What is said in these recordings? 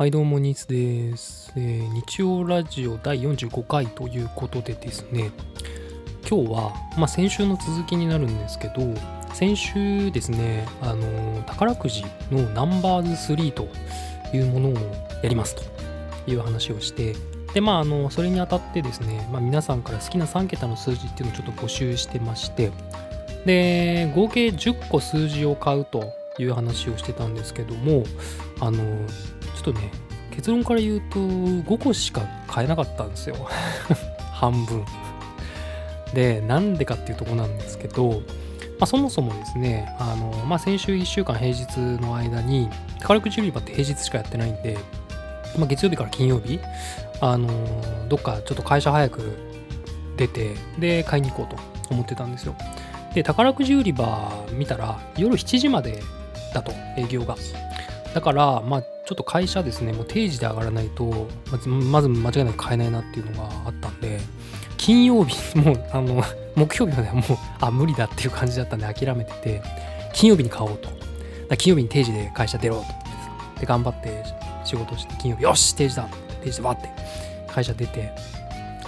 はいどうもニースです、えー、日曜ラジオ第45回ということでですね。今日は、まあ、先週の続きになるんですけど先週ですねあの宝くじのナンバーズ3というものをやりますという話をしてでまああのそれにあたってですね、まあ、皆さんから好きな3桁の数字っていうのをちょっと募集してましてで合計10個数字を買うという話をしてたんですけどもあのちょっとね結論から言うと5個しか買えなかったんですよ。半分。でなんでかっていうとこなんですけど、まあ、そもそもですねあの、まあ、先週1週間平日の間に宝くじ売り場って平日しかやってないんで、まあ、月曜日から金曜日あのどっかちょっと会社早く出てで買いに行こうと思ってたんですよ。で宝くじ売り場見たら夜7時までだと営業が。だからまあちょっと会社ですね、もう定時で上がらないと、まず間違いなく買えないなっていうのがあったんで、金曜日、もう、あの、木曜日まではもう、あ、無理だっていう感じだったんで諦めてて、金曜日に買おうと。金曜日に定時で会社出ろと。で、頑張って仕事して、金曜日、よし定時だ定時でわって会社出て、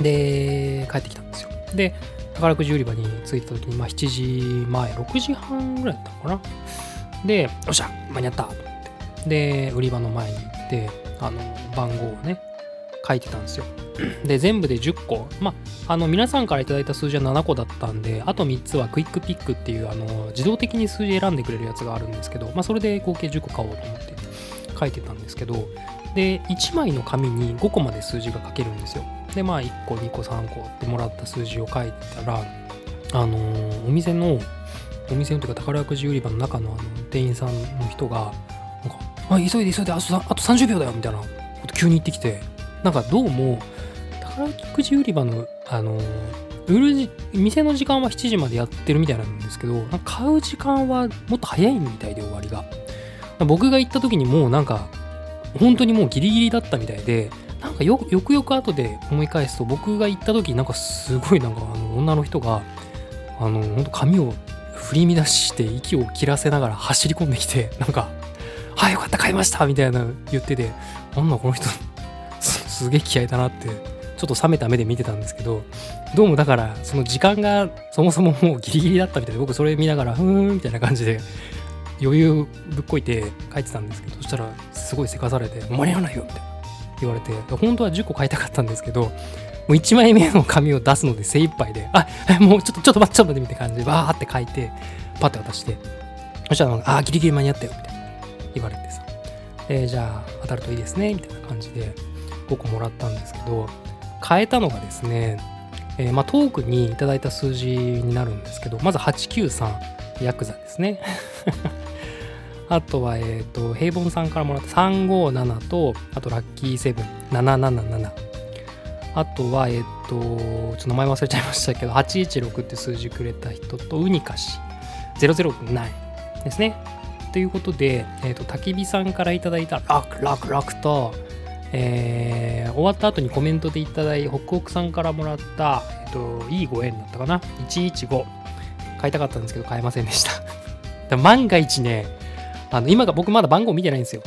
で、帰ってきたんですよ。で、宝くじ売り場に着いた時に、まあ7時前、6時半ぐらいだったのかな。で、よっしゃ間に合ったで売り場の前に行ってあの番号をね書いてたんですよ。で全部で10個まああの皆さんから頂いた数字は7個だったんであと3つはクイックピックっていうあの自動的に数字選んでくれるやつがあるんですけど、まあ、それで合計10個買おうと思って書いてたんですけどで1枚の紙に5個まで数字が書けるんですよ。でまあ1個2個3個ってもらった数字を書いてたらあのー、お店のお店のというか宝くじ売り場の中のあの店員さんの人があ急いで急いであとあと30秒だよみたいな。こと急に言ってきて。なんかどうも宝くじ売り場のあの売る店の時間は7時までやってるみたいなんですけど買う時間はもっと早いみたいで終わりが。僕が行った時にもうなんか本当にもうギリギリだったみたいでなんかよくよく後で思い返すと僕が行った時なんかすごいなんかあの女の人があの本当髪を振り乱して息を切らせながら走り込んできてなんかあよかった買いましたみたいな言っててなんだこの人 すげえ気合だなってちょっと冷めた目で見てたんですけどどうもだからその時間がそもそももうギリギリだったみたいで僕それ見ながらふーんみたいな感じで余裕ぶっこいて書いてたんですけどそしたらすごいせかされて「間に合わないよ」みたいな言われて本当は10個買いたかったんですけどもう1枚目の紙を出すので精一杯で「あもうちょっとちょっと待ってちょっと待って」みたいな感じでバーって書いてパッて渡してそしたら「あギリギリ間に合ったよ」みたいな。言われてさ、えー、じゃあ当たるといいですねみたいな感じで5個もらったんですけど変えたのがですね、えー、まあ、トークにいただいた数字になるんですけどまず893ヤクザですね あとは、えっ、と、平凡さんからもらった357と、あとラッキーセブン777。あとは、えっ、と、ちょっと名前忘れちゃいましたけど、816って数字くれた人と、ウニカシ009ですね。ということで、えーと、焚き火さんからいただいたラクラクラクと、えー、終わった後にコメントでいただい北北さんからもらった、えーと、いいご縁だったかな？115買いたかったんですけど買えませんでした。万が一ねあの今が僕まだ番号見てないんですよ。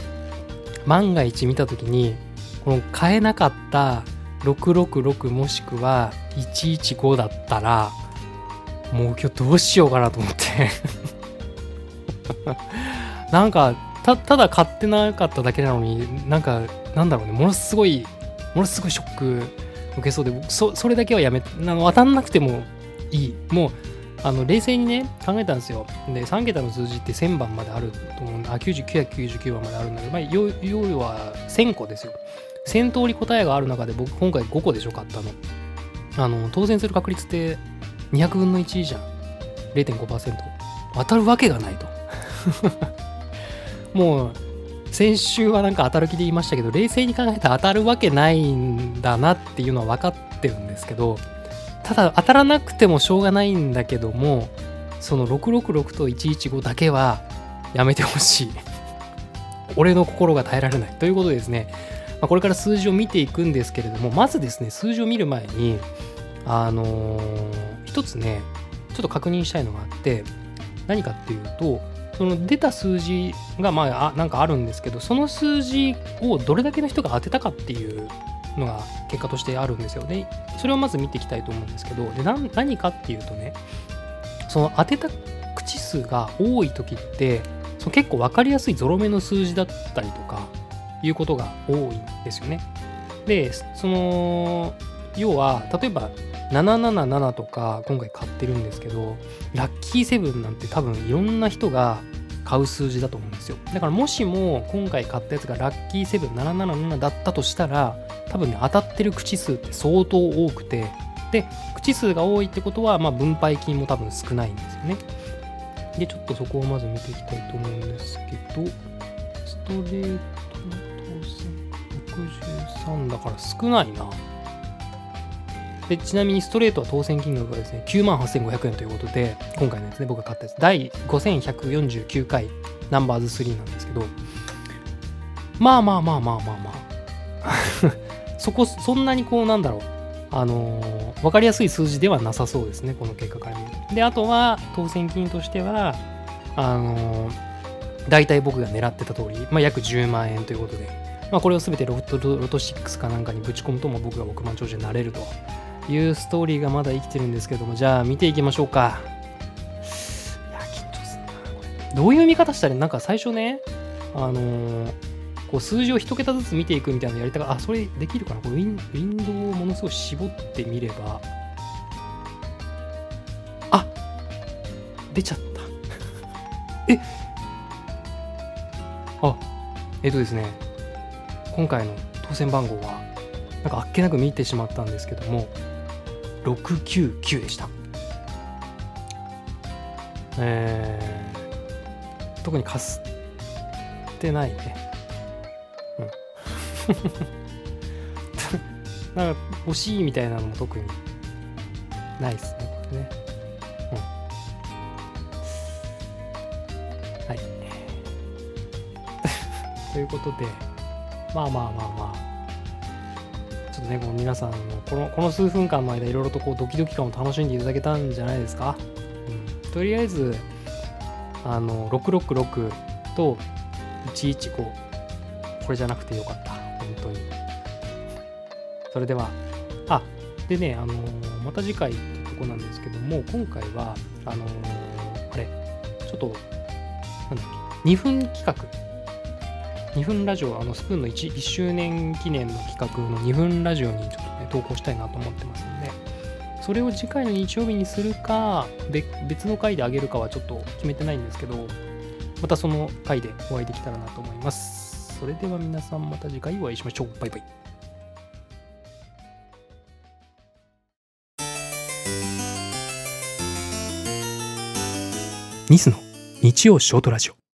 万が一見た時にこの買えなかった666もしくは115だったらもう今日どうしようかなと思って。なんかただ買ってなかっただけなのになんかなんだろうねものすごいものすごいショック受けそうでそそれだけはやめあの当たんなくてもいい。もうあの冷静にね考えたんですよ。で3桁の数字って1000番まであると思うんであ9999番まであるんだけど、まあ、要要は1000個ですよ。1000通り答えがある中で僕今回5個でしょ買ったの。あの当選する確率って200分の1じゃん。0.5%当たるわけがないと。もう先週はなんか当たる気で言いましたけど冷静に考えたら当たるわけないんだなっていうのは分かってるんですけどただ当たらなくてもしょうがないんだけどもその666と115だけはやめてほしい。俺の心が耐えられないということでですね、まあ、これから数字を見ていくんですけれどもまずですね数字を見る前にあのー、一つねちょっと確認したいのがあって何かっていうとその出た数字がまあなんかあるんですけどその数字をどれだけの人が当てたかっていうのが結果としてあるんですよ。ねそれをまず見ていきたいと思うんですけどで何かっていうとねその当てた口数が多い時ってその結構分かりやすいゾロ目の数字だったりとかいうことが多いんですよね。でその要は例えば777とか今回買ってるんですけどラッキーセブンなんて多分いろんな人が買う数字だと思うんですよ。だからもしも今回買ったやつがラッキーセブン777だったとしたら多分ね当たってる口数って相当多くてで口数が多いってことはまあ分配金も多分少ないんですよね。でちょっとそこをまず見ていきたいと思うんですけどストレート当選63だから少ないな。でちなみにストレートは当選金額がですね9万8500円ということで今回のやつね僕が買ったやつ。第5149回ナンバーズ3なんですけど。まあまあまあまあまあまあ。そこそんなにこうなんだろう。あのー、分かりやすい数字ではなさそうですねこの結果から見ると。であとは当選金としてはあのー、大体僕が狙ってた通り、まあ、約10万円ということで、まあ、これを全てロトロト6かなんかにぶち込むとも僕が億万長者になれると。いうストーリーがまだ生きてるんですけども、じゃあ見ていきましょうか。いや、緊張すんな、これ。どういう見方したら、なんか最初ね、あのー、こう数字を一桁ずつ見ていくみたいなのやりたがあ、それできるかな？これウィンウィンドウをものすごい絞ってみれば、あ出ちゃった。えあ、えっとですね、今回の当選番号は、なんかあっけなく見てしまったんですけども、699でした。えー、特にかすってないね。うん。なんか欲しいみたいなのも特にないっすね、これね。うん。はい。ということで、まあまあまあまあ、ちょっとね、この皆さんのこのこの数分間の間、いろいろとこうドキドキ感を楽しんでいただけたんじゃないですか？うん、とりあえず、あの、666と115、これじゃなくてよかった。本当に。それでは、あ、でね、あの、また次回ってとこなんですけども、今回は、あの、あれ、ちょっと、なんだっけ、2分企画2分ラジオ、あのスプーンの 1, 1周年記念の企画の2分ラジオにちょっとね、投稿したいなと思ってますんで、それを次回の日曜日にするか、別の回であげるかはちょっと決めてないんですけど、またその回でお会いできたらなと思います。それでは皆さんまた次回お会いしましょう。バイバイ。ニスの日曜ショートラジオ